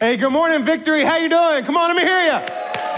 Hey, good morning, Victory. How you doing? Come on, let me hear you.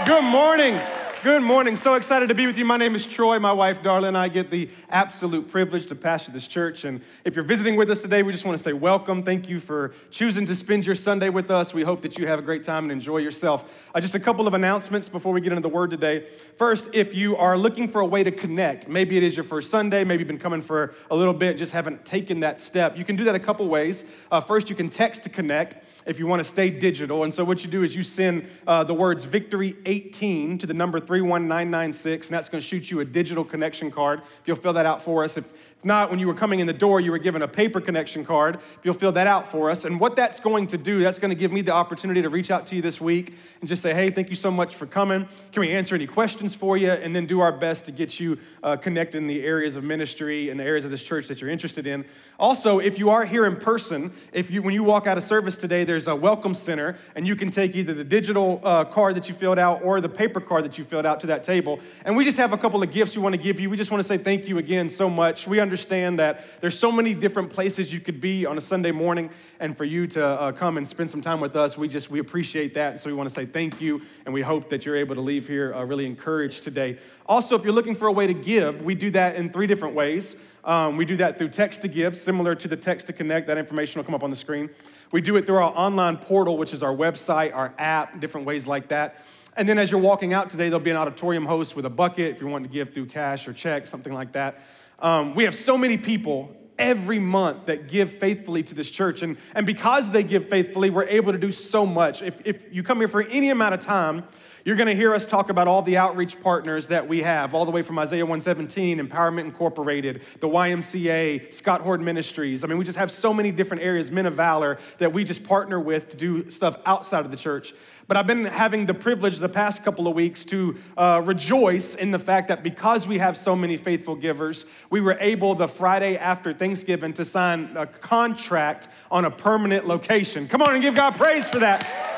Good morning. Good morning. So excited to be with you. My name is Troy. My wife, Darla, and I get the absolute privilege to pastor this church. And if you're visiting with us today, we just want to say welcome. Thank you for choosing to spend your Sunday with us. We hope that you have a great time and enjoy yourself. Uh, just a couple of announcements before we get into the word today. First, if you are looking for a way to connect, maybe it is your first Sunday, maybe you've been coming for a little bit, just haven't taken that step, you can do that a couple ways. Uh, first, you can text to connect if you want to stay digital. And so what you do is you send uh, the words victory 18 to the number 31996, and that's going to shoot you a digital connection card. If you'll fill that out for us. If not, when you were coming in the door, you were given a paper connection card. If you'll fill that out for us. And what that's going to do, that's going to give me the opportunity to reach out to you this week and just say, hey, thank you so much for coming. Can we answer any questions for you? And then do our best to get you uh, connected in the areas of ministry and the areas of this church that you're interested in. Also, if you are here in person, if you when you walk out of service today, there's a welcome center, and you can take either the digital uh, card that you filled out or the paper card that you filled out to that table. And we just have a couple of gifts we want to give you. We just want to say thank you again so much. We understand that there's so many different places you could be on a Sunday morning, and for you to uh, come and spend some time with us, we just we appreciate that. So we want to say thank you, and we hope that you're able to leave here uh, really encouraged today. Also, if you're looking for a way to give, we do that in three different ways. Um, we do that through text to give, similar to the text to connect. That information will come up on the screen. We do it through our online portal, which is our website, our app, different ways like that. And then as you're walking out today, there'll be an auditorium host with a bucket if you're wanting to give through cash or check, something like that. Um, we have so many people every month that give faithfully to this church. And, and because they give faithfully, we're able to do so much. If, if you come here for any amount of time, you're going to hear us talk about all the outreach partners that we have, all the way from Isaiah 117, Empowerment Incorporated, the YMCA, Scott Horde Ministries. I mean, we just have so many different areas, Men of Valor, that we just partner with to do stuff outside of the church. But I've been having the privilege the past couple of weeks to uh, rejoice in the fact that because we have so many faithful givers, we were able the Friday after Thanksgiving to sign a contract on a permanent location. Come on and give God praise for that.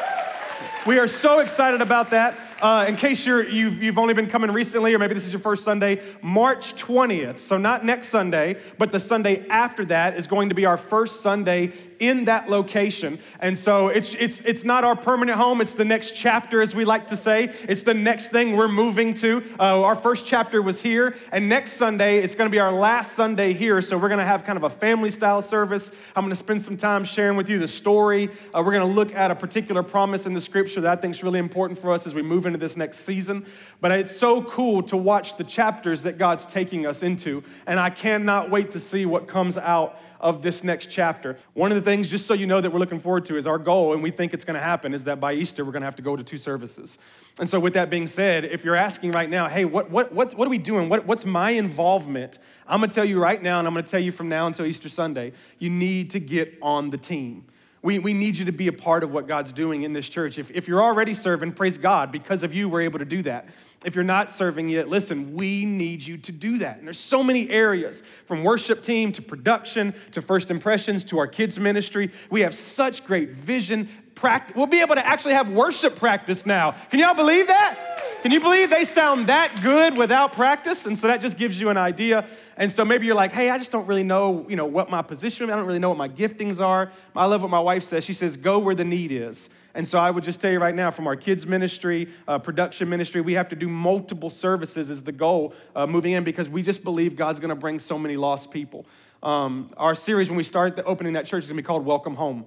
We are so excited about that. Uh, in case you're, you've, you've only been coming recently, or maybe this is your first Sunday, March 20th, so not next Sunday, but the Sunday after that is going to be our first Sunday in that location. And so it's, it's, it's not our permanent home, it's the next chapter, as we like to say. It's the next thing we're moving to. Uh, our first chapter was here, and next Sunday, it's going to be our last Sunday here. So we're going to have kind of a family style service. I'm going to spend some time sharing with you the story. Uh, we're going to look at a particular promise in the scripture that I think is really important for us as we move into this next season. But it's so cool to watch the chapters that God's taking us into, and I cannot wait to see what comes out of this next chapter. One of the things, just so you know, that we're looking forward to is our goal, and we think it's going to happen, is that by Easter, we're going to have to go to two services. And so, with that being said, if you're asking right now, hey, what, what, what, what are we doing? What, what's my involvement? I'm going to tell you right now, and I'm going to tell you from now until Easter Sunday, you need to get on the team. We, we need you to be a part of what God's doing in this church. If, if you're already serving, praise God. Because of you, we're able to do that. If you're not serving yet, listen, we need you to do that. And there's so many areas from worship team to production to first impressions to our kids' ministry. We have such great vision. Practice. We'll be able to actually have worship practice now. Can y'all believe that? Can you believe they sound that good without practice? And so that just gives you an idea. And so maybe you're like, hey, I just don't really know, you know, what my position, I don't really know what my giftings are. I love what my wife says. She says, go where the need is. And so I would just tell you right now, from our kids' ministry, uh, production ministry, we have to do multiple services is the goal uh, moving in because we just believe God's going to bring so many lost people. Um, our series, when we start the, opening that church, is going to be called Welcome Home.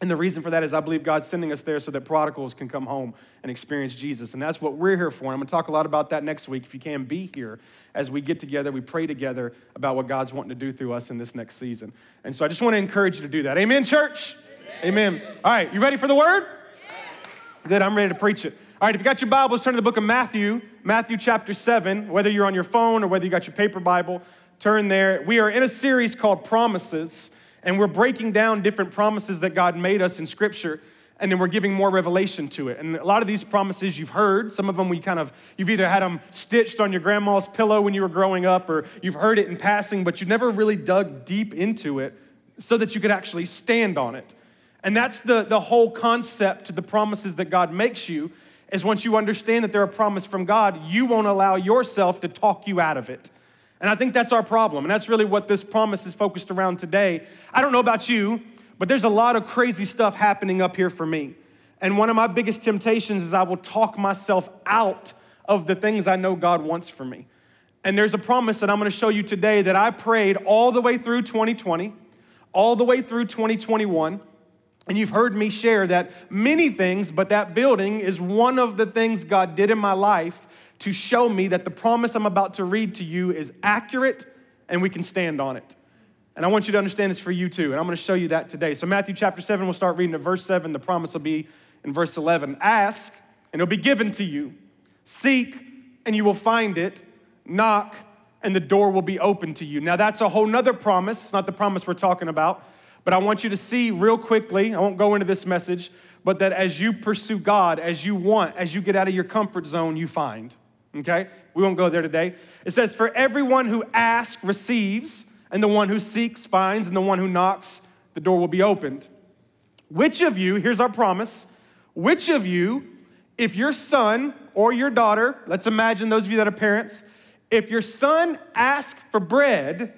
And the reason for that is I believe God's sending us there so that prodigals can come home and experience Jesus. And that's what we're here for. And I'm going to talk a lot about that next week if you can be here as we get together, we pray together about what God's wanting to do through us in this next season. And so I just want to encourage you to do that. Amen, church? Amen. Amen. All right, you ready for the word? Yes. Good, I'm ready to preach it. All right, if you got your Bibles, turn to the book of Matthew, Matthew chapter 7, whether you're on your phone or whether you got your paper Bible, turn there. We are in a series called Promises and we're breaking down different promises that God made us in Scripture, and then we're giving more revelation to it. And a lot of these promises you've heard. Some of them we kind of, you've either had them stitched on your grandma's pillow when you were growing up, or you've heard it in passing, but you never really dug deep into it so that you could actually stand on it. And that's the, the whole concept to the promises that God makes you, is once you understand that they're a promise from God, you won't allow yourself to talk you out of it. And I think that's our problem. And that's really what this promise is focused around today. I don't know about you, but there's a lot of crazy stuff happening up here for me. And one of my biggest temptations is I will talk myself out of the things I know God wants for me. And there's a promise that I'm gonna show you today that I prayed all the way through 2020, all the way through 2021. And you've heard me share that many things, but that building is one of the things God did in my life to show me that the promise I'm about to read to you is accurate and we can stand on it. And I want you to understand it's for you too. And I'm going to show you that today. So, Matthew chapter 7, we'll start reading at verse 7. The promise will be in verse 11 Ask, and it'll be given to you. Seek, and you will find it. Knock, and the door will be open to you. Now, that's a whole nother promise. It's not the promise we're talking about. But I want you to see real quickly, I won't go into this message, but that as you pursue God, as you want, as you get out of your comfort zone, you find. Okay? We won't go there today. It says, For everyone who asks receives, and the one who seeks finds, and the one who knocks, the door will be opened. Which of you, here's our promise, which of you, if your son or your daughter, let's imagine those of you that are parents, if your son asks for bread,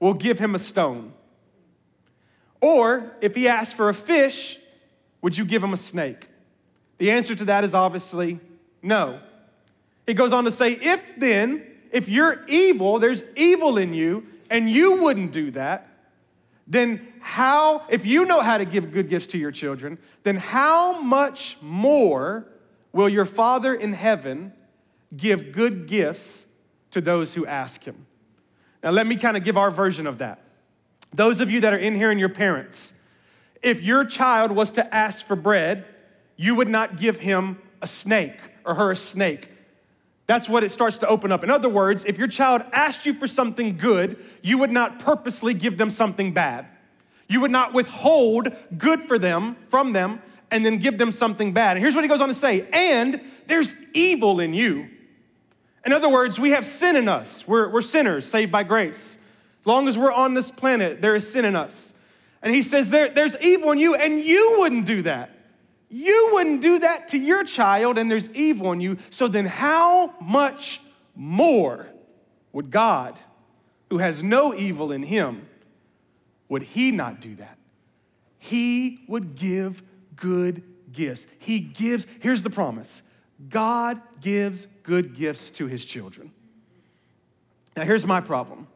will give him a stone? Or if he asks for a fish, would you give him a snake? The answer to that is obviously no. He goes on to say, if then, if you're evil, there's evil in you, and you wouldn't do that, then how, if you know how to give good gifts to your children, then how much more will your Father in heaven give good gifts to those who ask him? Now, let me kind of give our version of that. Those of you that are in here and your parents, if your child was to ask for bread, you would not give him a snake or her a snake. That's what it starts to open up. In other words, if your child asked you for something good, you would not purposely give them something bad. You would not withhold good for them from them and then give them something bad. And here's what he goes on to say, and there's evil in you. In other words, we have sin in us. We're, we're sinners saved by grace. As long as we're on this planet, there is sin in us. And he says, there, There's evil in you, and you wouldn't do that. You wouldn't do that to your child, and there's evil in you. So then, how much more would God, who has no evil in him, would he not do that? He would give good gifts. He gives, here's the promise God gives good gifts to his children. Now, here's my problem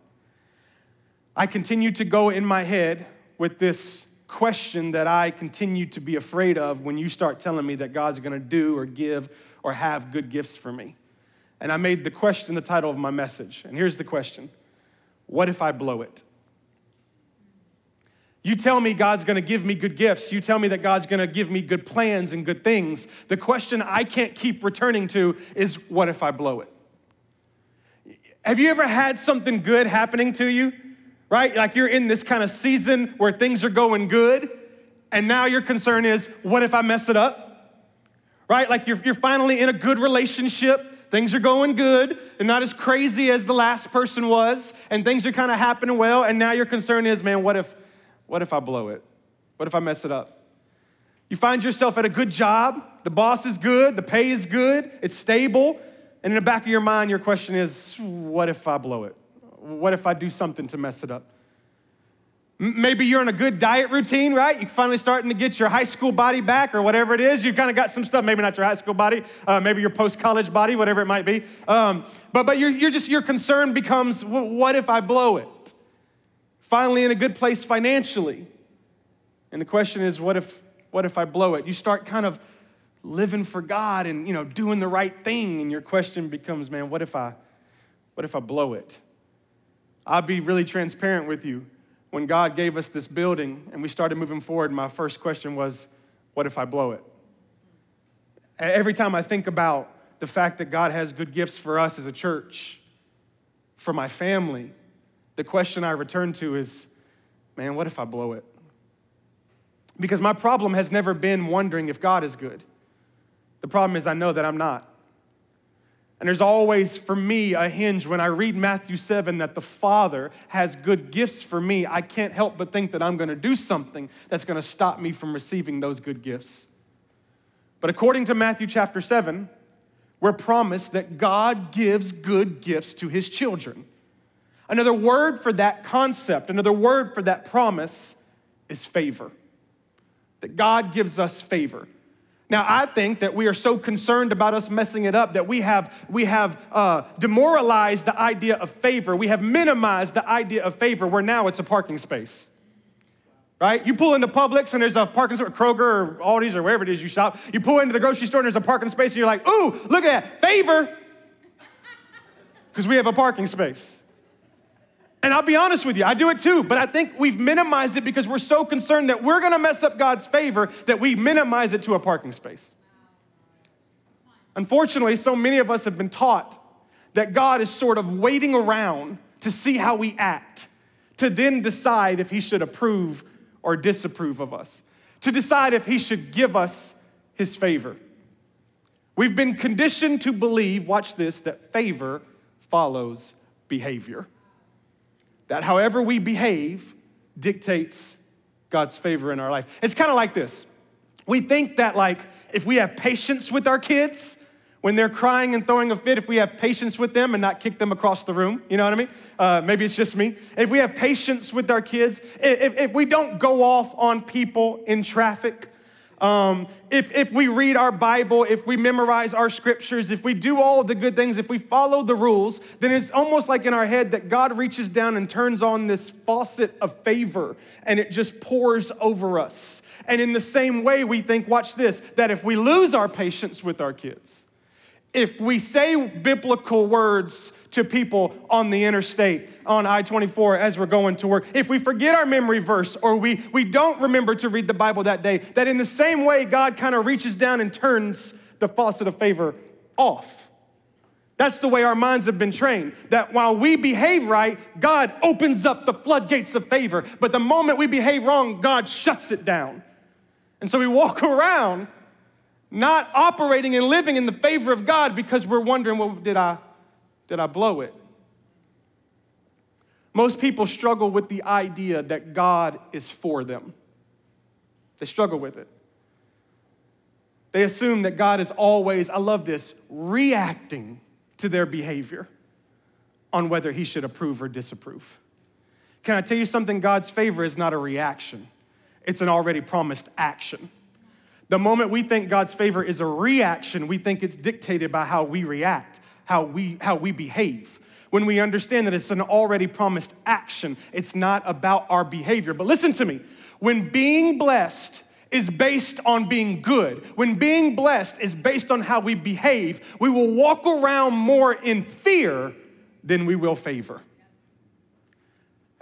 I continue to go in my head with this question that I continue to be afraid of when you start telling me that God's gonna do or give or have good gifts for me. And I made the question the title of my message. And here's the question What if I blow it? You tell me God's gonna give me good gifts. You tell me that God's gonna give me good plans and good things. The question I can't keep returning to is what if I blow it? Have you ever had something good happening to you? Right? Like you're in this kind of season where things are going good, and now your concern is, what if I mess it up? Right? Like you're, you're finally in a good relationship, things are going good, and not as crazy as the last person was, and things are kind of happening well, and now your concern is, man, what if, what if I blow it? What if I mess it up? You find yourself at a good job, the boss is good, the pay is good, it's stable, and in the back of your mind, your question is, what if I blow it? What if I do something to mess it up? Maybe you're in a good diet routine, right? You're finally starting to get your high school body back or whatever it is. You've kind of got some stuff, maybe not your high school body, uh, maybe your post college body, whatever it might be. Um, but but you're, you're just, your concern becomes, well, what if I blow it? Finally, in a good place financially. And the question is, what if, what if I blow it? You start kind of living for God and you know doing the right thing, and your question becomes, man, what if I, what if I blow it? I'll be really transparent with you. When God gave us this building and we started moving forward, my first question was, What if I blow it? Every time I think about the fact that God has good gifts for us as a church, for my family, the question I return to is, Man, what if I blow it? Because my problem has never been wondering if God is good. The problem is, I know that I'm not. And there's always, for me, a hinge when I read Matthew 7 that the Father has good gifts for me. I can't help but think that I'm going to do something that's going to stop me from receiving those good gifts. But according to Matthew chapter 7, we're promised that God gives good gifts to his children. Another word for that concept, another word for that promise is favor. That God gives us favor. Now, I think that we are so concerned about us messing it up that we have, we have uh, demoralized the idea of favor. We have minimized the idea of favor where now it's a parking space. Right? You pull into Publix and there's a parking space, Kroger or Aldi's or wherever it is you shop. You pull into the grocery store and there's a parking space and you're like, ooh, look at that, favor. Because we have a parking space. And I'll be honest with you, I do it too, but I think we've minimized it because we're so concerned that we're gonna mess up God's favor that we minimize it to a parking space. Unfortunately, so many of us have been taught that God is sort of waiting around to see how we act, to then decide if He should approve or disapprove of us, to decide if He should give us His favor. We've been conditioned to believe, watch this, that favor follows behavior that however we behave dictates God's favor in our life. It's kind of like this. We think that like if we have patience with our kids, when they're crying and throwing a fit, if we have patience with them and not kick them across the room, you know what I mean? Uh, maybe it's just me. If we have patience with our kids, if, if we don't go off on people in traffic, um, if, if we read our Bible, if we memorize our scriptures, if we do all the good things, if we follow the rules, then it's almost like in our head that God reaches down and turns on this faucet of favor and it just pours over us. And in the same way, we think, watch this, that if we lose our patience with our kids, if we say biblical words to people on the interstate on I 24 as we're going to work. If we forget our memory verse or we, we don't remember to read the Bible that day, that in the same way, God kind of reaches down and turns the faucet of favor off. That's the way our minds have been trained. That while we behave right, God opens up the floodgates of favor. But the moment we behave wrong, God shuts it down. And so we walk around not operating and living in the favor of God because we're wondering, well, did I did I blow it? Most people struggle with the idea that God is for them. They struggle with it. They assume that God is always, I love this, reacting to their behavior on whether he should approve or disapprove. Can I tell you something? God's favor is not a reaction, it's an already promised action. The moment we think God's favor is a reaction, we think it's dictated by how we react how we, how we behave. When we understand that it's an already promised action, it's not about our behavior. But listen to me when being blessed is based on being good, when being blessed is based on how we behave, we will walk around more in fear than we will favor.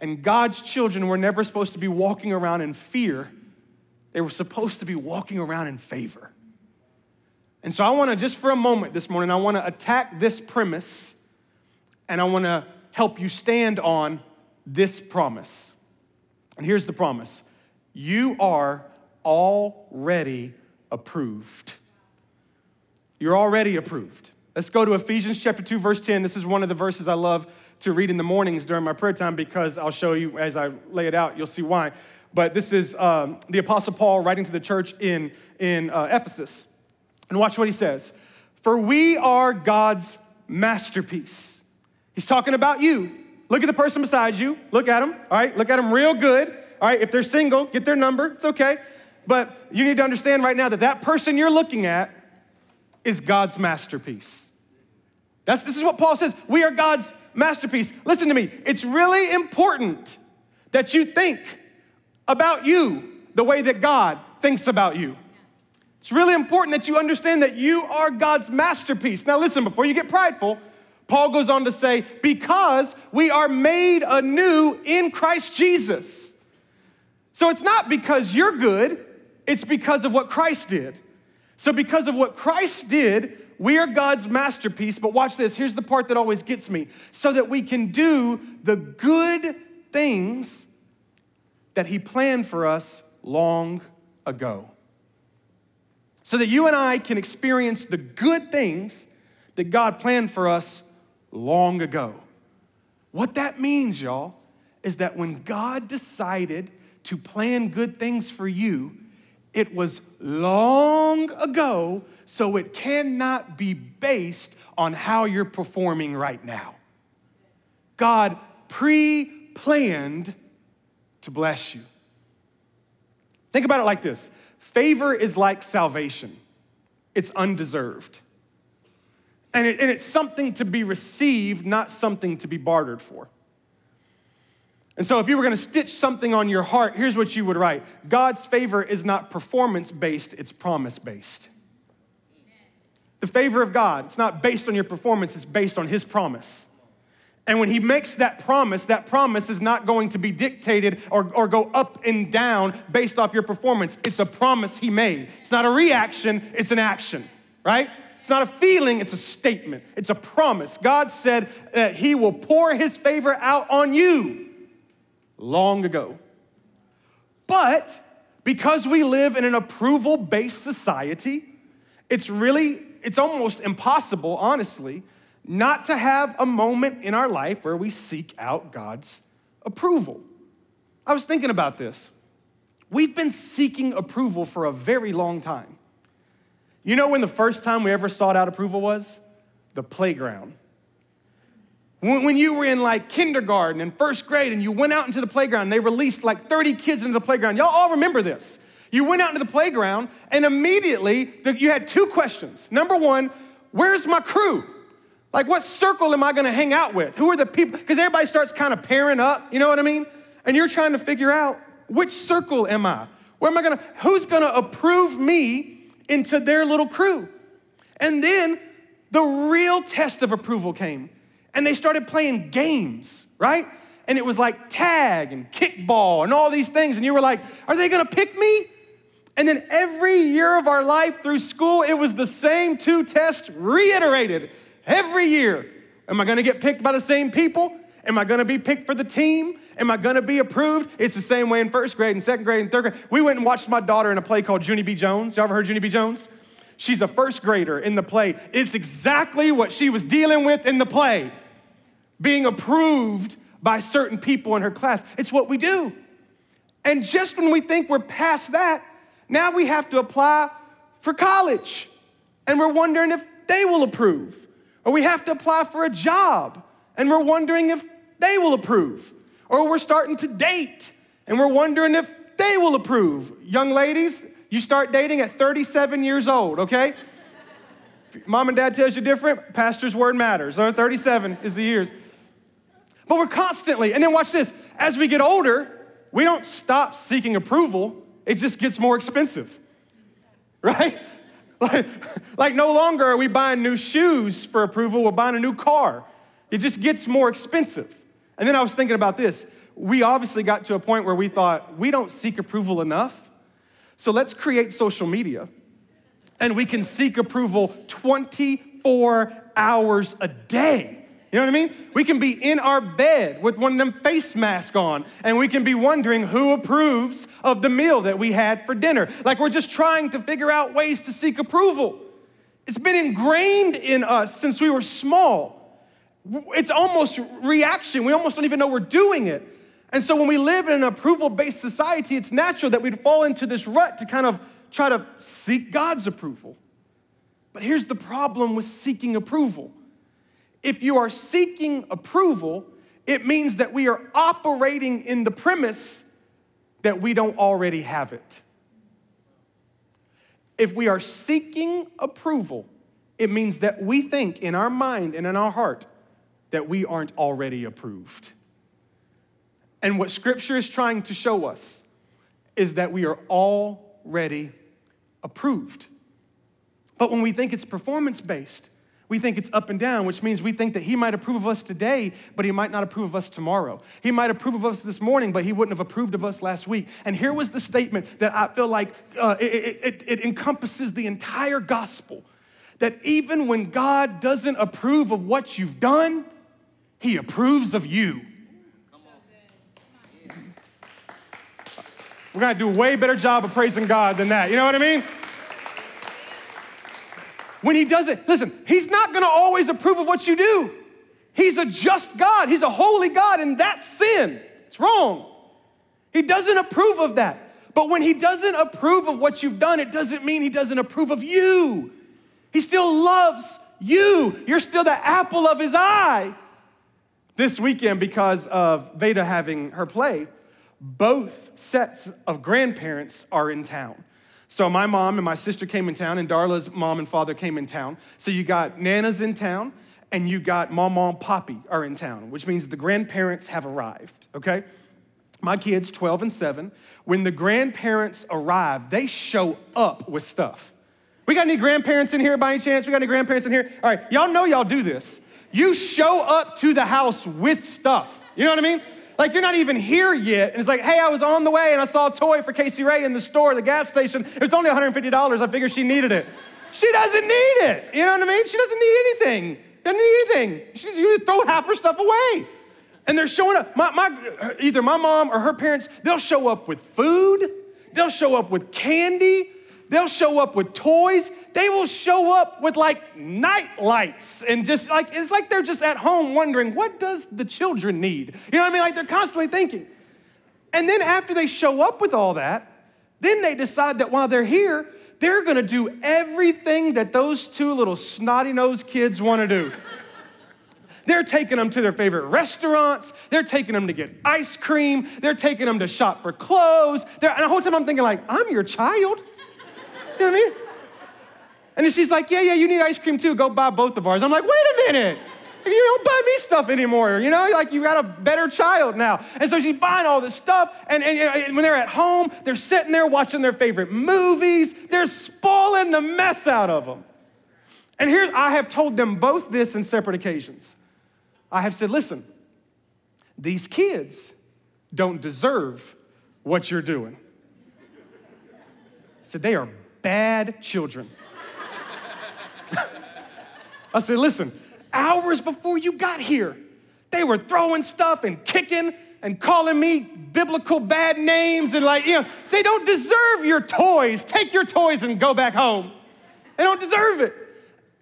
And God's children were never supposed to be walking around in fear, they were supposed to be walking around in favor. And so I want to just for a moment this morning, I want to attack this premise and I want to help you stand on this promise. And here's the promise you are already approved. You're already approved. Let's go to Ephesians chapter 2, verse 10. This is one of the verses I love to read in the mornings during my prayer time because I'll show you as I lay it out, you'll see why. But this is um, the Apostle Paul writing to the church in, in uh, Ephesus. And watch what he says For we are God's masterpiece. He's talking about you. Look at the person beside you. Look at them. All right, look at them real good. All right, if they're single, get their number. It's okay. But you need to understand right now that that person you're looking at is God's masterpiece. That's, this is what Paul says. We are God's masterpiece. Listen to me. It's really important that you think about you the way that God thinks about you. It's really important that you understand that you are God's masterpiece. Now, listen, before you get prideful, Paul goes on to say, because we are made anew in Christ Jesus. So it's not because you're good, it's because of what Christ did. So, because of what Christ did, we are God's masterpiece. But watch this here's the part that always gets me so that we can do the good things that He planned for us long ago so that you and I can experience the good things that God planned for us long ago. What that means, y'all, is that when God decided to plan good things for you, it was long ago, so it cannot be based on how you're performing right now. God pre planned to bless you. Think about it like this Favor is like salvation. it's undeserved. And, it, and it's something to be received, not something to be bartered for. And so, if you were going to stitch something on your heart, here's what you would write God's favor is not performance based, it's promise based. The favor of God, it's not based on your performance, it's based on His promise. And when He makes that promise, that promise is not going to be dictated or, or go up and down based off your performance. It's a promise He made. It's not a reaction, it's an action, right? It's not a feeling, it's a statement. It's a promise. God said that He will pour His favor out on you long ago. But because we live in an approval based society, it's really, it's almost impossible, honestly, not to have a moment in our life where we seek out God's approval. I was thinking about this. We've been seeking approval for a very long time. You know when the first time we ever sought out approval was? The playground. When you were in like kindergarten and first grade and you went out into the playground, they released like 30 kids into the playground. Y'all all remember this. You went out into the playground and immediately you had two questions. Number one, where's my crew? Like, what circle am I gonna hang out with? Who are the people? Because everybody starts kind of pairing up, you know what I mean? And you're trying to figure out which circle am I? Where am I gonna, who's gonna approve me into their little crew. And then the real test of approval came, and they started playing games, right? And it was like tag and kickball and all these things. And you were like, are they gonna pick me? And then every year of our life through school, it was the same two tests reiterated every year. Am I gonna get picked by the same people? Am I gonna be picked for the team? Am I gonna be approved? It's the same way in first grade and second grade and third grade. We went and watched my daughter in a play called Junie B. Jones. Y'all ever heard Junie B. Jones? She's a first grader in the play. It's exactly what she was dealing with in the play being approved by certain people in her class. It's what we do. And just when we think we're past that, now we have to apply for college. And we're wondering if they will approve. Or we have to apply for a job. And we're wondering if they will approve. Or we're starting to date and we're wondering if they will approve. Young ladies, you start dating at 37 years old, okay? Mom and dad tells you different, pastor's word matters. Or 37 is the years. But we're constantly, and then watch this, as we get older, we don't stop seeking approval, it just gets more expensive, right? Like, like no longer are we buying new shoes for approval, we're buying a new car. It just gets more expensive. And then I was thinking about this. We obviously got to a point where we thought, we don't seek approval enough. So let's create social media and we can seek approval 24 hours a day. You know what I mean? We can be in our bed with one of them face masks on, and we can be wondering who approves of the meal that we had for dinner. Like we're just trying to figure out ways to seek approval. It's been ingrained in us since we were small it's almost reaction. We almost don't even know we're doing it. And so when we live in an approval based society, it's natural that we'd fall into this rut to kind of try to seek God's approval. But here's the problem with seeking approval if you are seeking approval, it means that we are operating in the premise that we don't already have it. If we are seeking approval, it means that we think in our mind and in our heart that we aren't already approved. And what Scripture is trying to show us is that we are already approved. But when we think it's performance based, we think it's up and down, which means we think that he might approve of us today, but he might not approve of us tomorrow. He might approve of us this morning, but he wouldn't have approved of us last week. And here was the statement that I feel like uh, it, it, it encompasses the entire gospel that even when God doesn't approve of what you've done, he approves of you. We're gonna do a way better job of praising God than that. You know what I mean? When He does it, listen, He's not gonna always approve of what you do. He's a just God, He's a holy God, and that's sin. It's wrong. He doesn't approve of that. But when He doesn't approve of what you've done, it doesn't mean He doesn't approve of you. He still loves you. You're still the apple of His eye. This weekend, because of Veda having her play, both sets of grandparents are in town. So my mom and my sister came in town, and Darla's mom and father came in town. So you got Nana's in town, and you got Mama and Poppy are in town, which means the grandparents have arrived, okay? My kids, 12 and 7, when the grandparents arrive, they show up with stuff. We got any grandparents in here by any chance? We got any grandparents in here? All right, y'all know y'all do this. You show up to the house with stuff. You know what I mean? Like you're not even here yet. And it's like, hey, I was on the way and I saw a toy for Casey Ray in the store, the gas station. It was only $150. I figured she needed it. She doesn't need it. You know what I mean? She doesn't need anything. Doesn't need anything. She's you throw half her stuff away. And they're showing up. My, my, either my mom or her parents, they'll show up with food, they'll show up with candy, they'll show up with toys. They will show up with like night lights and just like, it's like they're just at home wondering, what does the children need? You know what I mean? Like they're constantly thinking. And then after they show up with all that, then they decide that while they're here, they're gonna do everything that those two little snotty nosed kids wanna do. They're taking them to their favorite restaurants. They're taking them to get ice cream. They're taking them to shop for clothes. They're, and the whole time I'm thinking, like, I'm your child. You know what I mean? And then she's like, yeah, yeah, you need ice cream too. Go buy both of ours. I'm like, wait a minute. You don't buy me stuff anymore, you know? Like you got a better child now. And so she's buying all this stuff. And, and, and when they're at home, they're sitting there watching their favorite movies. They're spoiling the mess out of them. And here, I have told them both this in separate occasions. I have said, listen, these kids don't deserve what you're doing. I said, they are bad children. I said, listen, hours before you got here, they were throwing stuff and kicking and calling me biblical bad names and like, you know, they don't deserve your toys. Take your toys and go back home. They don't deserve it.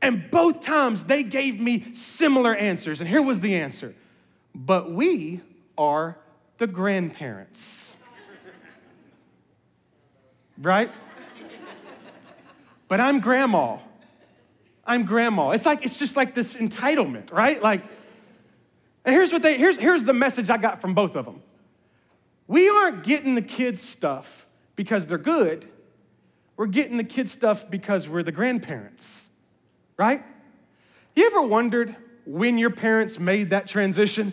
And both times they gave me similar answers. And here was the answer But we are the grandparents. Right? But I'm grandma. I'm grandma. It's like, it's just like this entitlement, right? Like, and here's what they, here's, here's the message I got from both of them. We aren't getting the kids stuff because they're good. We're getting the kids stuff because we're the grandparents, right? You ever wondered when your parents made that transition?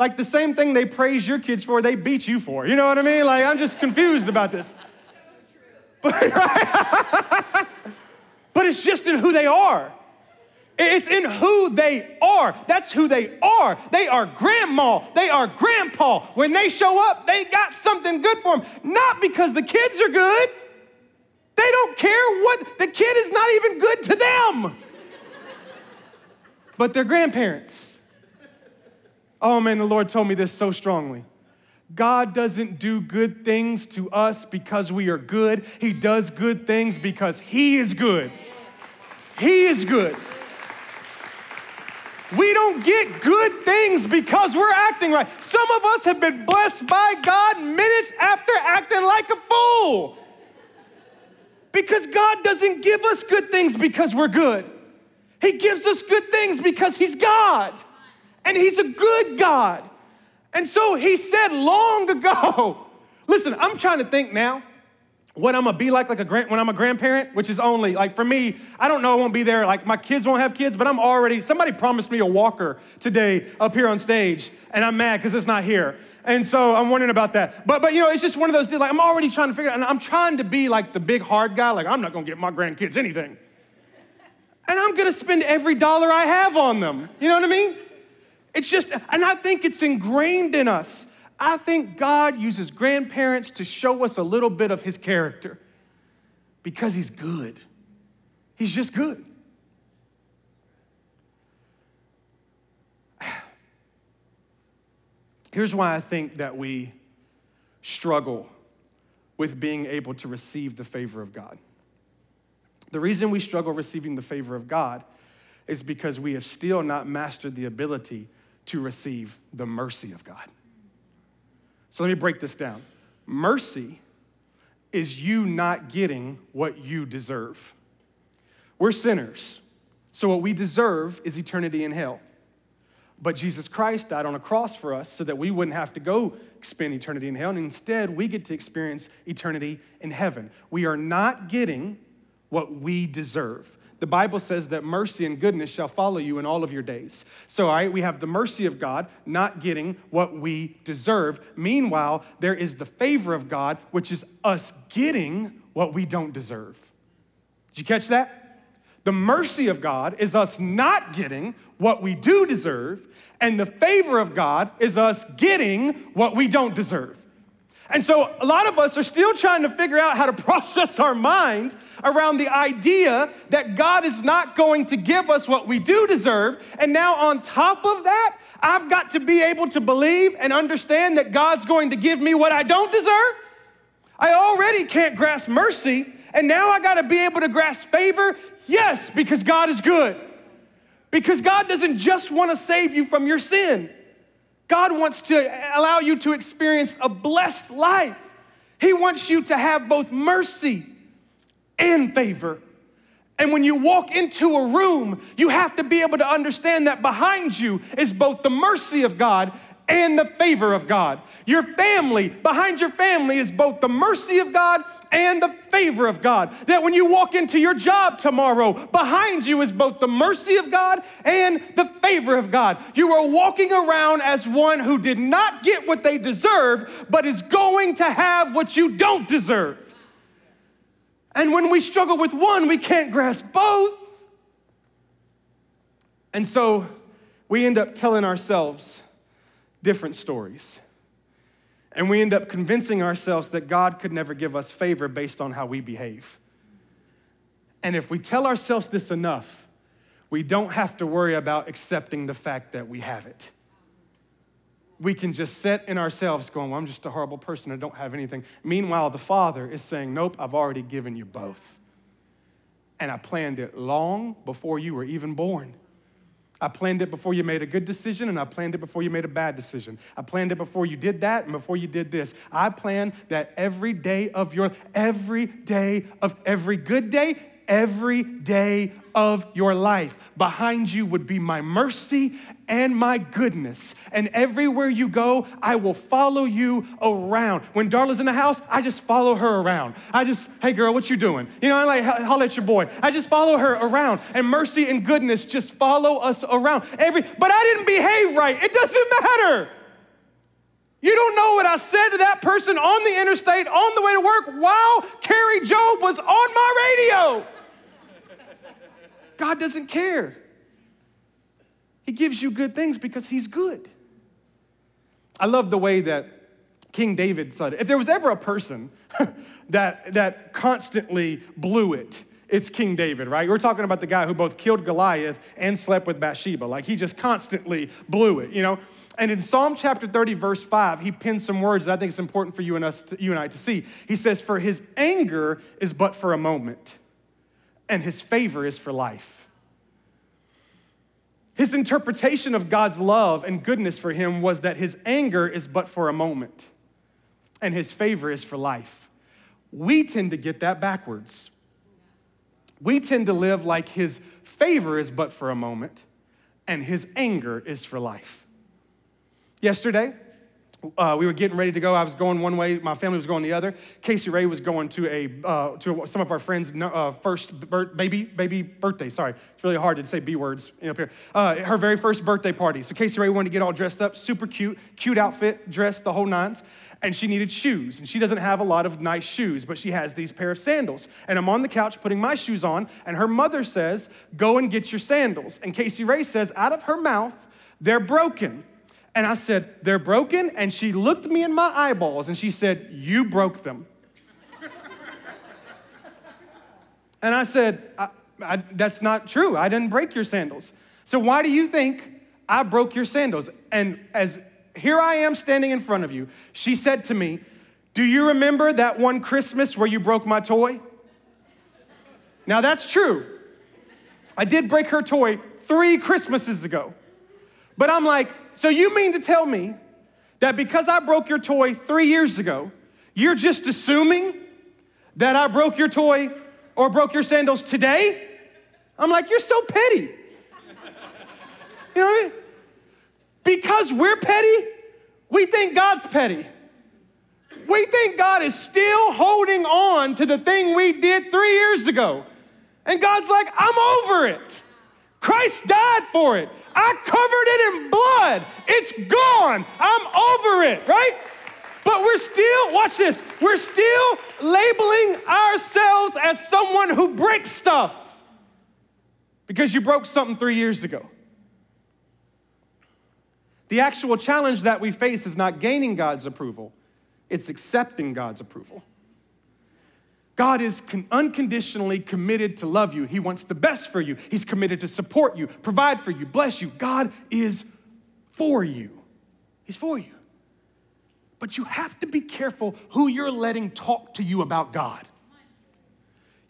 Like the same thing they praise your kids for, they beat you for. You know what I mean? Like, I'm just confused about this. But, right? but it's just in who they are. It's in who they are. That's who they are. They are grandma. They are grandpa. When they show up, they got something good for them. Not because the kids are good. They don't care what, the kid is not even good to them. but their grandparents. Oh man, the Lord told me this so strongly. God doesn't do good things to us because we are good. He does good things because He is good. He is good. We don't get good things because we're acting right. Some of us have been blessed by God minutes after acting like a fool. Because God doesn't give us good things because we're good. He gives us good things because He's God. And He's a good God. And so he said long ago, listen, I'm trying to think now what I'm gonna be like, like a grand, when I'm a grandparent, which is only like for me, I don't know I won't be there. Like my kids won't have kids, but I'm already, somebody promised me a walker today up here on stage, and I'm mad because it's not here. And so I'm wondering about that. But but you know, it's just one of those things. like I'm already trying to figure out, and I'm trying to be like the big hard guy, like I'm not gonna get my grandkids anything. And I'm gonna spend every dollar I have on them. You know what I mean? It's just, and I think it's ingrained in us. I think God uses grandparents to show us a little bit of his character because he's good. He's just good. Here's why I think that we struggle with being able to receive the favor of God. The reason we struggle receiving the favor of God is because we have still not mastered the ability to receive the mercy of God. So let me break this down. Mercy is you not getting what you deserve. We're sinners, so what we deserve is eternity in hell. But Jesus Christ died on a cross for us so that we wouldn't have to go spend eternity in hell. And instead, we get to experience eternity in heaven. We are not getting what we deserve. The Bible says that mercy and goodness shall follow you in all of your days. So, all right, we have the mercy of God, not getting what we deserve. Meanwhile, there is the favor of God, which is us getting what we don't deserve. Did you catch that? The mercy of God is us not getting what we do deserve, and the favor of God is us getting what we don't deserve. And so a lot of us are still trying to figure out how to process our mind around the idea that God is not going to give us what we do deserve. And now, on top of that, I've got to be able to believe and understand that God's going to give me what I don't deserve. I already can't grasp mercy, and now I got to be able to grasp favor. Yes, because God is good. Because God doesn't just want to save you from your sin, God wants to allow you to experience a blessed life. He wants you to have both mercy and favor. And when you walk into a room, you have to be able to understand that behind you is both the mercy of God and the favor of God. Your family, behind your family, is both the mercy of God and the favor of God. That when you walk into your job tomorrow, behind you is both the mercy of God and the favor of God. You are walking around as one who did not get what they deserve, but is going to have what you don't deserve. And when we struggle with one, we can't grasp both. And so we end up telling ourselves different stories. And we end up convincing ourselves that God could never give us favor based on how we behave. And if we tell ourselves this enough, we don't have to worry about accepting the fact that we have it. We can just sit in ourselves going, Well, I'm just a horrible person. I don't have anything. Meanwhile, the Father is saying, Nope, I've already given you both. And I planned it long before you were even born. I planned it before you made a good decision, and I planned it before you made a bad decision. I planned it before you did that and before you did this. I plan that every day of your, every day of every good day every day of your life. Behind you would be my mercy and my goodness. And everywhere you go, I will follow you around. When Darla's in the house, I just follow her around. I just, hey girl, what you doing? You know, I like, holler at your boy. I just follow her around. And mercy and goodness just follow us around. Every, but I didn't behave right. It doesn't matter. You don't know what I said to that person on the interstate on the way to work while Kari Jobe was on my radio. God doesn't care. He gives you good things because He's good. I love the way that King David said, it. if there was ever a person that, that constantly blew it, it's King David, right? We're talking about the guy who both killed Goliath and slept with Bathsheba. Like he just constantly blew it, you know? And in Psalm chapter 30, verse 5, he pins some words that I think is important for you and us, to, you and I to see. He says, For his anger is but for a moment, and his favor is for life. His interpretation of God's love and goodness for him was that his anger is but for a moment, and his favor is for life. We tend to get that backwards we tend to live like his favor is but for a moment and his anger is for life. Yesterday, uh, we were getting ready to go. I was going one way, my family was going the other. Casey Ray was going to a uh, to some of our friends' uh, first baby baby birthday. Sorry, it's really hard to say b words up here. Uh, her very first birthday party. So Casey Ray wanted to get all dressed up, super cute, cute outfit, dressed the whole nines and she needed shoes. And she doesn't have a lot of nice shoes, but she has these pair of sandals. And I'm on the couch putting my shoes on, and her mother says, Go and get your sandals. And Casey Ray says, out of her mouth, They're broken. And I said, They're broken. And she looked me in my eyeballs and she said, You broke them. and I said, I, I, That's not true. I didn't break your sandals. So why do you think I broke your sandals? And as here I am standing in front of you. She said to me, Do you remember that one Christmas where you broke my toy? Now that's true. I did break her toy three Christmases ago. But I'm like, So you mean to tell me that because I broke your toy three years ago, you're just assuming that I broke your toy or broke your sandals today? I'm like, You're so petty. You know what I mean? because we're petty, we think God's petty. We think God is still holding on to the thing we did three years ago. And God's like, I'm over it. Christ died for it. I covered it in blood. It's gone. I'm over it, right? But we're still, watch this, we're still labeling ourselves as someone who breaks stuff because you broke something three years ago. The actual challenge that we face is not gaining God's approval, it's accepting God's approval. God is con- unconditionally committed to love you. He wants the best for you. He's committed to support you, provide for you, bless you. God is for you. He's for you. But you have to be careful who you're letting talk to you about God.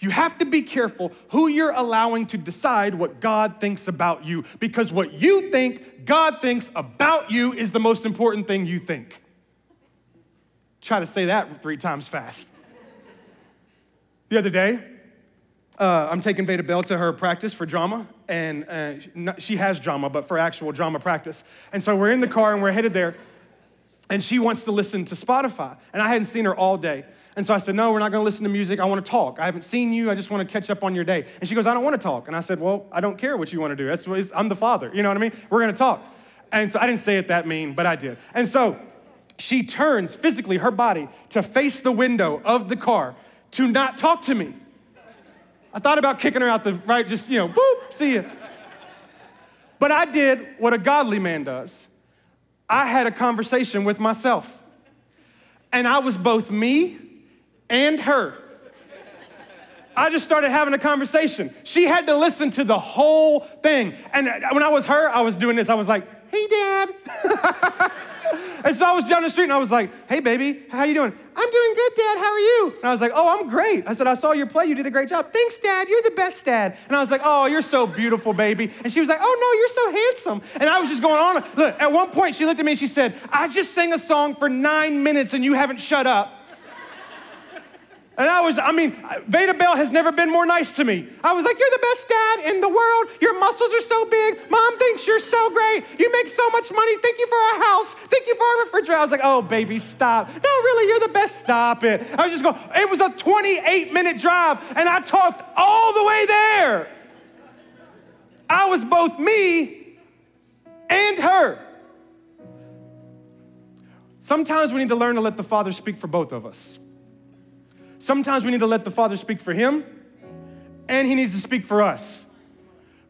You have to be careful who you're allowing to decide what God thinks about you because what you think God thinks about you is the most important thing you think. Try to say that three times fast. The other day, uh, I'm taking Veda Bell to her practice for drama, and uh, she has drama, but for actual drama practice. And so we're in the car and we're headed there, and she wants to listen to Spotify. And I hadn't seen her all day. And so I said, No, we're not gonna listen to music. I wanna talk. I haven't seen you. I just wanna catch up on your day. And she goes, I don't wanna talk. And I said, Well, I don't care what you wanna do. That's what I'm the father. You know what I mean? We're gonna talk. And so I didn't say it that mean, but I did. And so she turns physically her body to face the window of the car to not talk to me. I thought about kicking her out the right, just, you know, boop, see you. But I did what a godly man does. I had a conversation with myself. And I was both me and her. I just started having a conversation. She had to listen to the whole thing. And when I was her, I was doing this. I was like, hey, dad. And so I was down the street and I was like, hey, baby, how you doing? I'm doing good, Dad. How are you? And I was like, oh, I'm great. I said, I saw your play. You did a great job. Thanks, Dad. You're the best dad. And I was like, oh, you're so beautiful, baby. And she was like, oh, no, you're so handsome. And I was just going on. Look, at one point, she looked at me and she said, I just sang a song for nine minutes and you haven't shut up. And I was, I mean, Veda Bell has never been more nice to me. I was like, You're the best dad in the world. Your muscles are so big. Mom thinks you're so great. You make so much money. Thank you for our house. Thank you for our refrigerator. I was like, Oh, baby, stop. No, really, you're the best. Stop it. I was just going, it was a 28 minute drive, and I talked all the way there. I was both me and her. Sometimes we need to learn to let the Father speak for both of us. Sometimes we need to let the Father speak for him, and he needs to speak for us.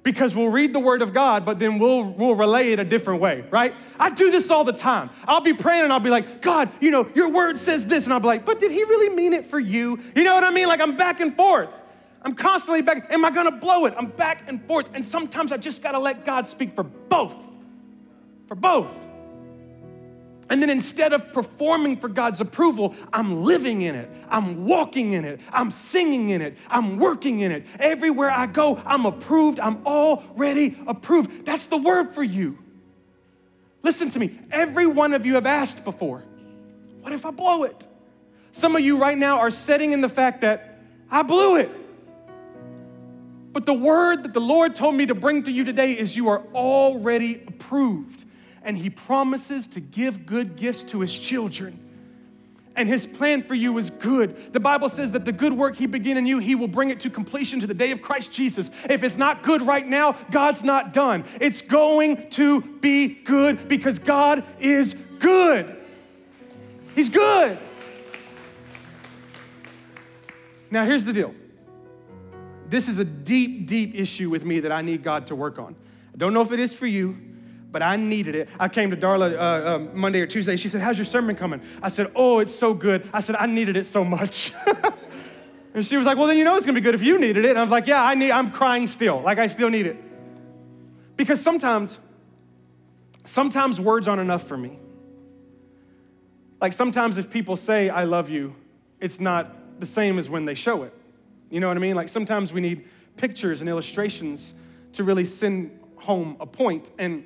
Because we'll read the word of God, but then we'll, we'll relay it a different way, right? I do this all the time. I'll be praying and I'll be like, God, you know, your word says this. And I'll be like, but did he really mean it for you? You know what I mean? Like I'm back and forth. I'm constantly back. Am I gonna blow it? I'm back and forth. And sometimes I just gotta let God speak for both. For both. And then instead of performing for God's approval, I'm living in it. I'm walking in it. I'm singing in it. I'm working in it. Everywhere I go, I'm approved. I'm already approved. That's the word for you. Listen to me. Every one of you have asked before, what if I blow it? Some of you right now are setting in the fact that I blew it. But the word that the Lord told me to bring to you today is you are already approved and He promises to give good gifts to His children. And His plan for you is good. The Bible says that the good work He began in you, He will bring it to completion to the day of Christ Jesus. If it's not good right now, God's not done. It's going to be good because God is good. He's good. Now, here's the deal. This is a deep, deep issue with me that I need God to work on. I don't know if it is for you, but I needed it. I came to Darla uh, uh, Monday or Tuesday. She said, How's your sermon coming? I said, Oh, it's so good. I said, I needed it so much. and she was like, Well, then you know it's gonna be good if you needed it. And I was like, Yeah, I need, I'm crying still. Like, I still need it. Because sometimes, sometimes words aren't enough for me. Like, sometimes if people say, I love you, it's not the same as when they show it. You know what I mean? Like, sometimes we need pictures and illustrations to really send home a point. And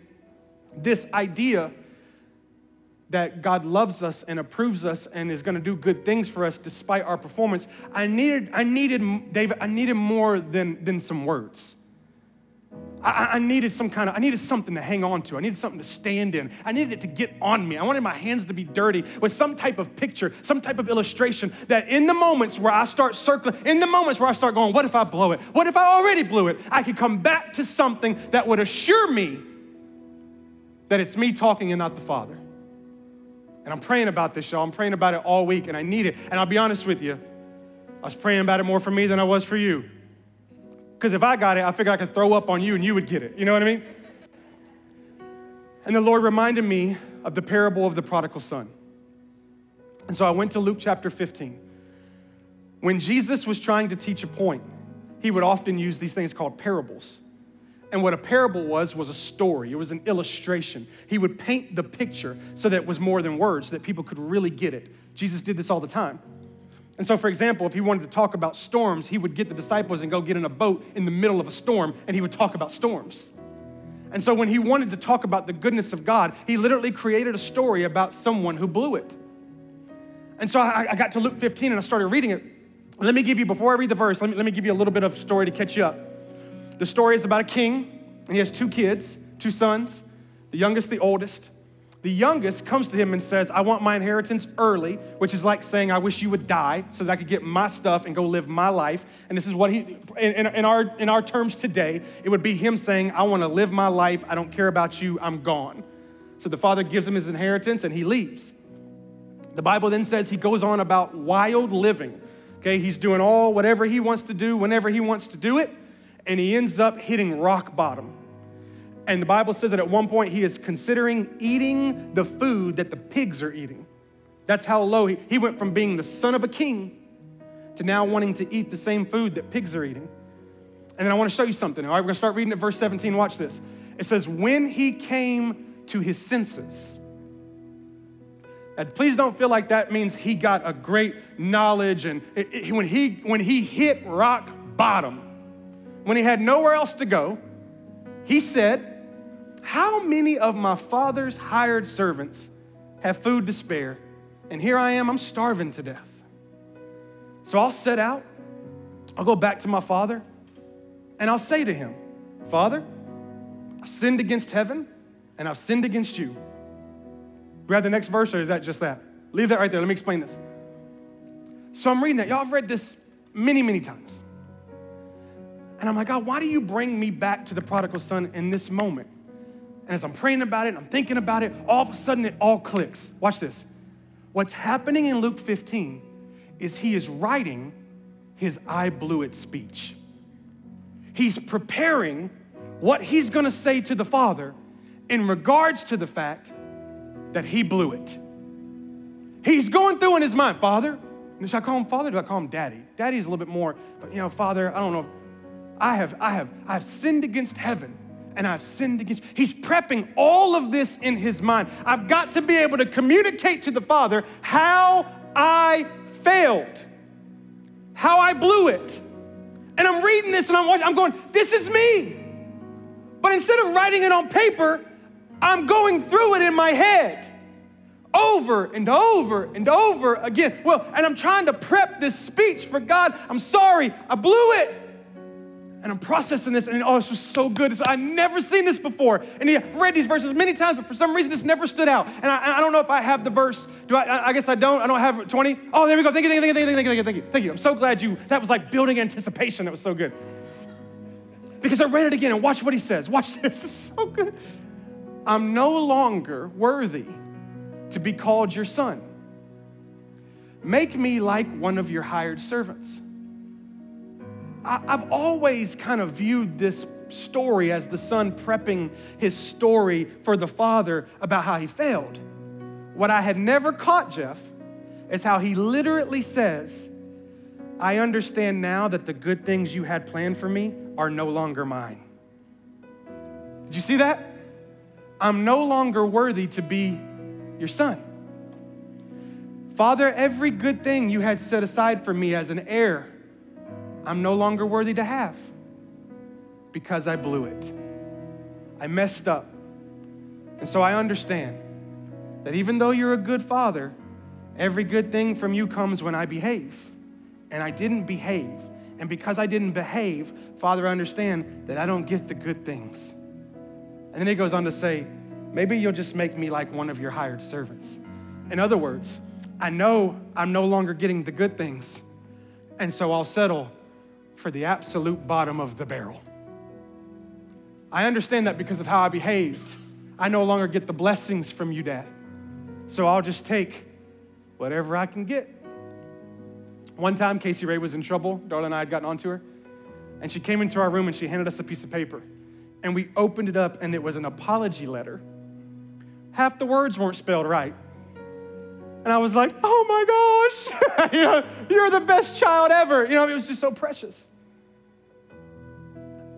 this idea that God loves us and approves us and is going to do good things for us despite our performance, I needed, I needed, David, I needed more than, than some words. I, I, needed some kind of, I needed something to hang on to. I needed something to stand in. I needed it to get on me. I wanted my hands to be dirty with some type of picture, some type of illustration that in the moments where I start circling, in the moments where I start going, what if I blow it? What if I already blew it? I could come back to something that would assure me that it's me talking and not the Father. And I'm praying about this, y'all. I'm praying about it all week, and I need it. And I'll be honest with you, I was praying about it more for me than I was for you. Because if I got it, I figured I could throw up on you and you would get it. You know what I mean? And the Lord reminded me of the parable of the prodigal son. And so I went to Luke chapter 15. When Jesus was trying to teach a point, he would often use these things called parables. And what a parable was, was a story, it was an illustration. He would paint the picture so that it was more than words, so that people could really get it. Jesus did this all the time. And so, for example, if he wanted to talk about storms, he would get the disciples and go get in a boat in the middle of a storm and he would talk about storms. And so, when he wanted to talk about the goodness of God, he literally created a story about someone who blew it. And so, I, I got to Luke 15 and I started reading it. Let me give you, before I read the verse, let me, let me give you a little bit of story to catch you up. The story is about a king, and he has two kids, two sons, the youngest, the oldest. The youngest comes to him and says, I want my inheritance early, which is like saying, I wish you would die so that I could get my stuff and go live my life. And this is what he, in, in, our, in our terms today, it would be him saying, I want to live my life. I don't care about you. I'm gone. So the father gives him his inheritance and he leaves. The Bible then says he goes on about wild living. Okay, he's doing all whatever he wants to do whenever he wants to do it, and he ends up hitting rock bottom. And the Bible says that at one point he is considering eating the food that the pigs are eating. That's how low he, he went from being the son of a king to now wanting to eat the same food that pigs are eating. And then I want to show you something. All right, we're going to start reading at verse 17. Watch this. It says, When he came to his senses, and please don't feel like that means he got a great knowledge and it, it, when, he, when he hit rock bottom, when he had nowhere else to go, he said, how many of my father's hired servants have food to spare? And here I am, I'm starving to death. So I'll set out, I'll go back to my father, and I'll say to him, Father, I've sinned against heaven and I've sinned against you. Grab the next verse, or is that just that? Leave that right there. Let me explain this. So I'm reading that. Y'all have read this many, many times. And I'm like, God, why do you bring me back to the prodigal son in this moment? And as I'm praying about it, I'm thinking about it, all of a sudden it all clicks. Watch this. What's happening in Luke 15 is he is writing his I blew it speech. He's preparing what he's gonna say to the Father in regards to the fact that he blew it. He's going through in his mind, Father, should I call him Father? do I call him Daddy? Daddy is a little bit more, but you know, Father, I don't know. I have, I have, I have sinned against heaven and I've sinned against. He's prepping all of this in his mind. I've got to be able to communicate to the Father how I failed, how I blew it. And I'm reading this and I'm watching, I'm going, this is me. But instead of writing it on paper, I'm going through it in my head over and over and over again. Well, and I'm trying to prep this speech for God. I'm sorry, I blew it and I'm processing this, and oh, it's just so good. I've never seen this before. And I've read these verses many times, but for some reason, it's never stood out. And I, I don't know if I have the verse. Do I? I guess I don't. I don't have 20. Oh, there we go. Thank you, thank you, thank you, thank you, thank you, thank you. Thank you. I'm so glad you, that was like building anticipation. That was so good. Because I read it again, and watch what he says. Watch this. It's so good. I'm no longer worthy to be called your son. Make me like one of your hired servants. I've always kind of viewed this story as the son prepping his story for the father about how he failed. What I had never caught, Jeff, is how he literally says, I understand now that the good things you had planned for me are no longer mine. Did you see that? I'm no longer worthy to be your son. Father, every good thing you had set aside for me as an heir I'm no longer worthy to have because I blew it. I messed up. And so I understand that even though you're a good father, every good thing from you comes when I behave. And I didn't behave. And because I didn't behave, Father, I understand that I don't get the good things. And then he goes on to say, maybe you'll just make me like one of your hired servants. In other words, I know I'm no longer getting the good things, and so I'll settle for the absolute bottom of the barrel. I understand that because of how I behaved. I no longer get the blessings from you, Dad. So I'll just take whatever I can get. One time, Casey Ray was in trouble. Darla and I had gotten onto her. And she came into our room and she handed us a piece of paper. And we opened it up, and it was an apology letter. Half the words weren't spelled right. And I was like, oh my gosh, you know, you're the best child ever. You know, it was just so precious.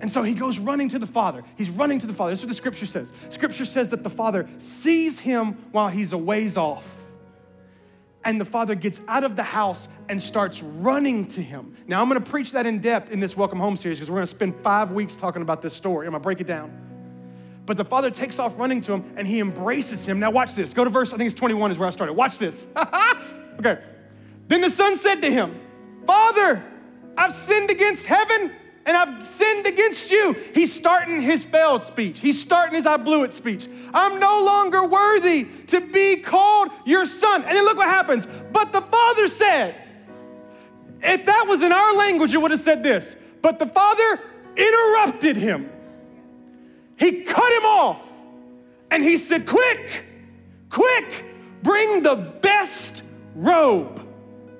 And so he goes running to the Father. He's running to the Father. That's what the scripture says. Scripture says that the Father sees him while he's a ways off. And the Father gets out of the house and starts running to him. Now, I'm gonna preach that in depth in this Welcome Home series because we're gonna spend five weeks talking about this story. I'm gonna break it down. But the Father takes off running to him and he embraces him. Now, watch this. Go to verse, I think it's 21 is where I started. Watch this. okay. Then the Son said to him, Father, I've sinned against heaven and I've sinned against you. He's starting his failed speech. He's starting his I blew it speech. I'm no longer worthy to be called your son. And then look what happens. But the father said, if that was in our language, it would have said this. But the father interrupted him. He cut him off and he said, Quick, quick, bring the best robe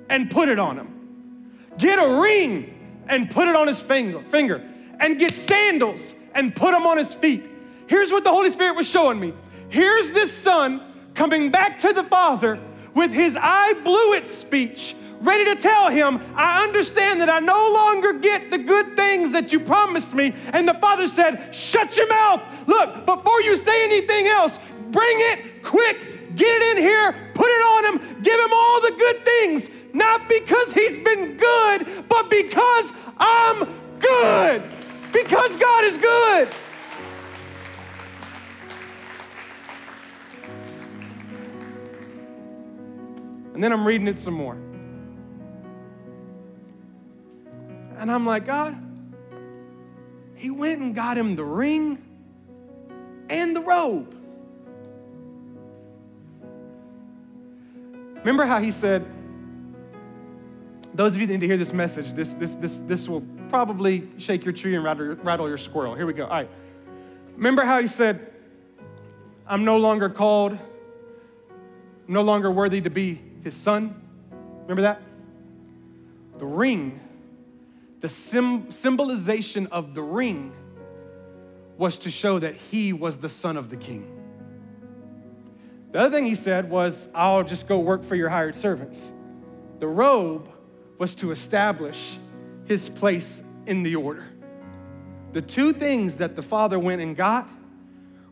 and put it on him. Get a ring and put it on his finger, finger and get sandals and put them on his feet. Here's what the Holy Spirit was showing me. Here's this son coming back to the Father with his I blew it speech, ready to tell him, I understand that I no longer get the good things that you promised me. And the Father said, Shut your mouth. Look, before you say anything else, bring it quick. Get it in here, put it on him, give him all the good things not because he's been good, but because I'm good. Because God is good. And then I'm reading it some more. And I'm like, God, he went and got him the ring and the robe. Remember how he said, those of you that need to hear this message, this, this, this, this will probably shake your tree and rattle, rattle your squirrel. Here we go. All right. Remember how he said, I'm no longer called, no longer worthy to be his son? Remember that? The ring, the sim- symbolization of the ring was to show that he was the son of the king. The other thing he said was, I'll just go work for your hired servants. The robe was to establish his place in the order. The two things that the father went and got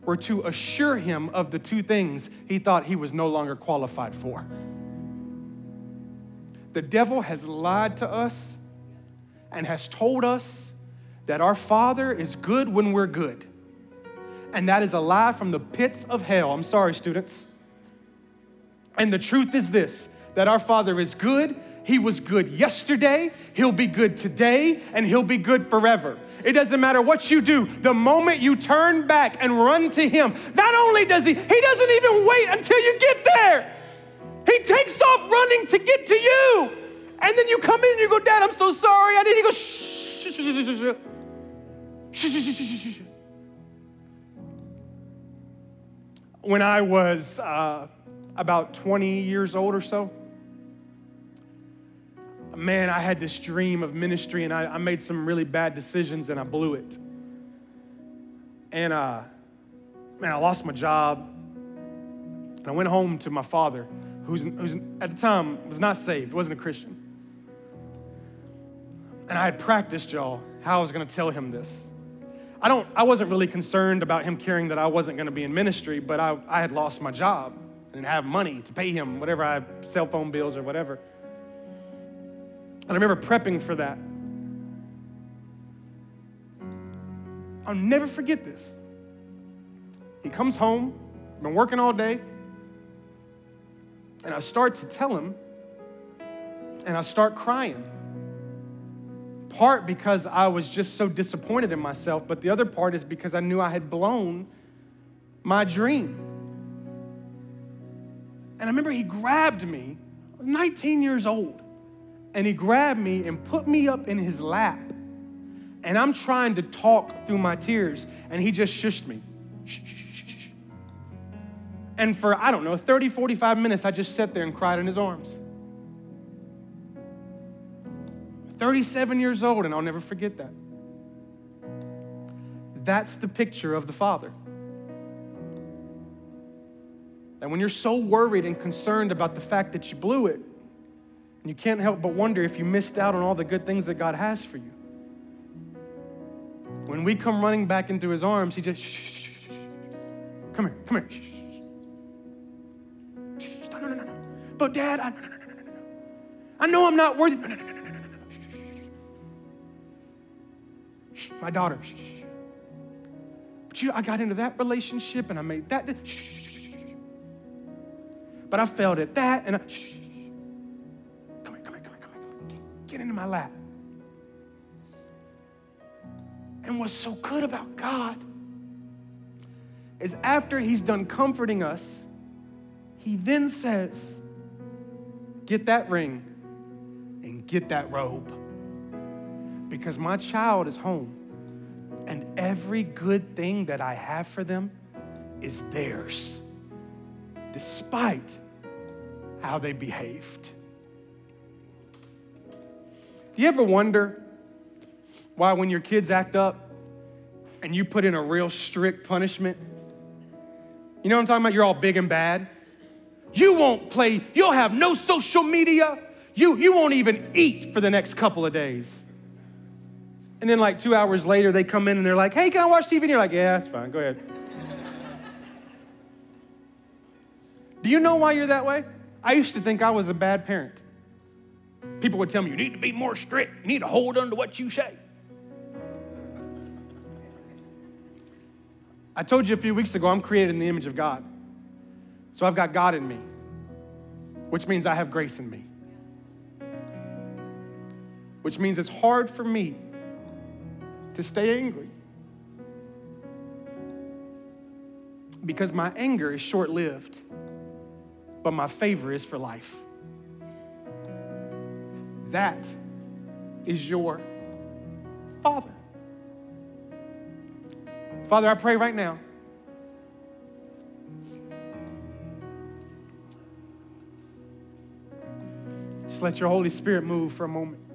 were to assure him of the two things he thought he was no longer qualified for. The devil has lied to us and has told us that our father is good when we're good. And that is a lie from the pits of hell. I'm sorry, students. And the truth is this that our father is good he was good yesterday, He'll be good today, and He'll be good forever. It doesn't matter what you do, the moment you turn back and run to Him, not only does He, He doesn't even wait until you get there. He takes off running to get to you. And then you come in and you go, Dad, I'm so sorry. I need to go, shh, shh, shh, shh. When I was uh, about 20 years old or so, man, I had this dream of ministry and I, I made some really bad decisions and I blew it. And uh, man, I lost my job. And I went home to my father, who's, who's at the time was not saved, wasn't a Christian. And I had practiced, y'all, how I was gonna tell him this. I don't, I wasn't really concerned about him caring that I wasn't gonna be in ministry, but I, I had lost my job and didn't have money to pay him whatever I have, cell phone bills or whatever. And I remember prepping for that. I'll never forget this. He comes home, been working all day, and I start to tell him, and I start crying, part because I was just so disappointed in myself, but the other part is because I knew I had blown my dream. And I remember he grabbed me, I was 19 years old, and he grabbed me and put me up in his lap. And I'm trying to talk through my tears, and he just shushed me. And for, I don't know, 30, 45 minutes, I just sat there and cried in his arms. 37 years old, and I'll never forget that. That's the picture of the Father. And when you're so worried and concerned about the fact that you blew it, and you can't help but wonder if you missed out on all the good things that God has for you. When we come running back into his arms, he just, shh, shh, shh, come here, come here. Shh, shh. No, no, no, no. But dad, I, no, no, no, no, no. I know I'm not worthy. No, no, no, no, shh. My daughter, shh, shh. But you I got into that relationship and I made that. Shh, but I failed at that, and I, shh, come here, come here, come here, come here, here. Get into my lap. And what's so good about God is after He's done comforting us, He then says, Get that ring and get that robe. Because my child is home, and every good thing that I have for them is theirs despite how they behaved. You ever wonder why, when your kids act up and you put in a real strict punishment, you know what I'm talking about? You're all big and bad. You won't play, you'll have no social media. You, you won't even eat for the next couple of days. And then, like two hours later, they come in and they're like, hey, can I watch TV? And you're like, yeah, that's fine, go ahead. Do you know why you're that way? I used to think I was a bad parent. People would tell me, you need to be more strict, you need to hold on to what you say. I told you a few weeks ago, I'm created in the image of God. So I've got God in me, which means I have grace in me. Which means it's hard for me to stay angry. Because my anger is short lived but my favor is for life. That is your Father. Father, I pray right now. Just let your Holy Spirit move for a moment.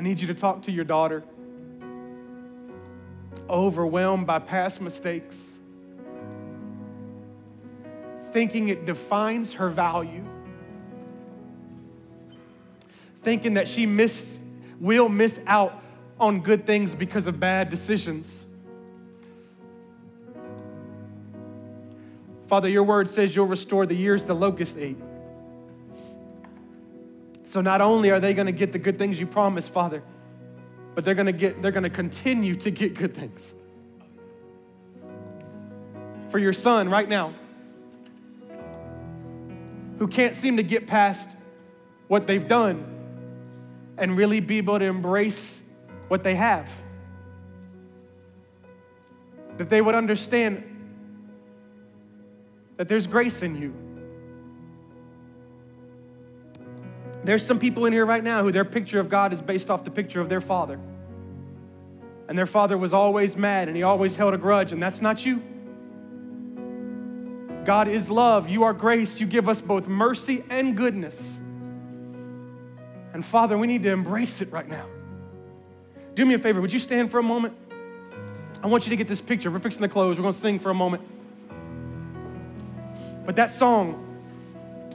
I need you to talk to your daughter overwhelmed by past mistakes, thinking it defines her value, thinking that she miss, will miss out on good things because of bad decisions. Father, your word says you'll restore the years the locust ate. So not only are they going to get the good things you promised, Father, but they're gonna get, they're gonna continue to get good things. For your son right now, who can't seem to get past what they've done and really be able to embrace what they have. That they would understand that there's grace in you. There's some people in here right now who their picture of God is based off the picture of their father. And their father was always mad and he always held a grudge, and that's not you. God is love. You are grace. You give us both mercy and goodness. And Father, we need to embrace it right now. Do me a favor. Would you stand for a moment? I want you to get this picture. We're fixing the clothes. We're going to sing for a moment. But that song,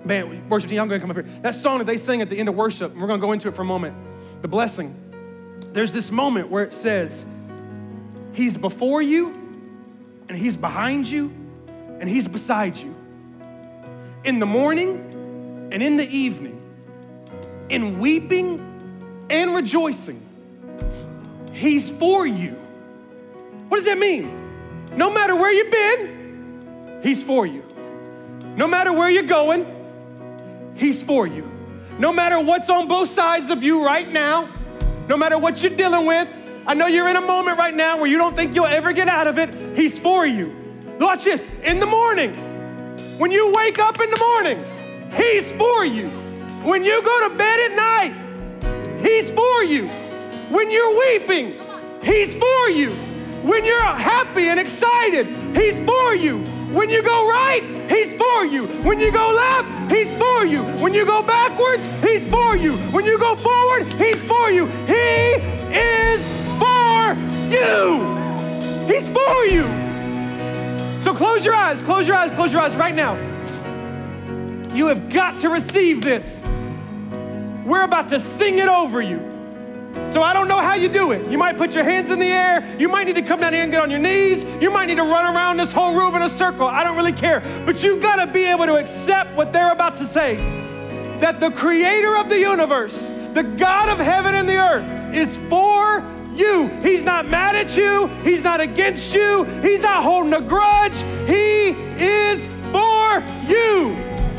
man, worship team, I'm to come up here. That song that they sing at the end of worship, and we're to go into it for a moment. The blessing. There's this moment where it says, He's before you, and He's behind you, and He's beside you. In the morning and in the evening, in weeping and rejoicing, He's for you. What does that mean? No matter where you've been, He's for you. No matter where you're going, He's for you. No matter what's on both sides of you right now, no matter what you're dealing with, I know you're in a moment right now where you don't think you'll ever get out of it. He's for you. Watch this. In the morning, when you wake up in the morning, He's for you. When you go to bed at night, He's for you. When you're weeping, He's for you. When you're happy and excited, He's for you. When you go right, He's for you. When you go left, He's for you. When you go backwards, He's for you. When you go forward, He's for you. He is for you. He's for you. So close your eyes, close your eyes, close your eyes right now. You have got to receive this. We're about to sing it over you. So I don't know how you do it. You might put your hands in the air. You might need to come down here and get on your knees. You might need to run around this whole room in a circle. I don't really care. But you've got to be able to accept what they're about to say that the creator of the universe, the God of heaven and the earth, is for you. He's not mad at you, He's not against you, He's not holding a grudge. He is for you.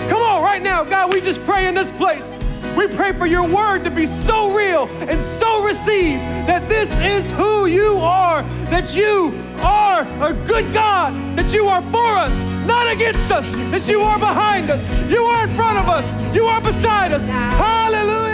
Come on, right now, God, we just pray in this place. We pray for your word to be so real and so received that this is who you are, that you are a good God, that you are for us, not against us, that you are behind us, you are in front of us, you are beside us.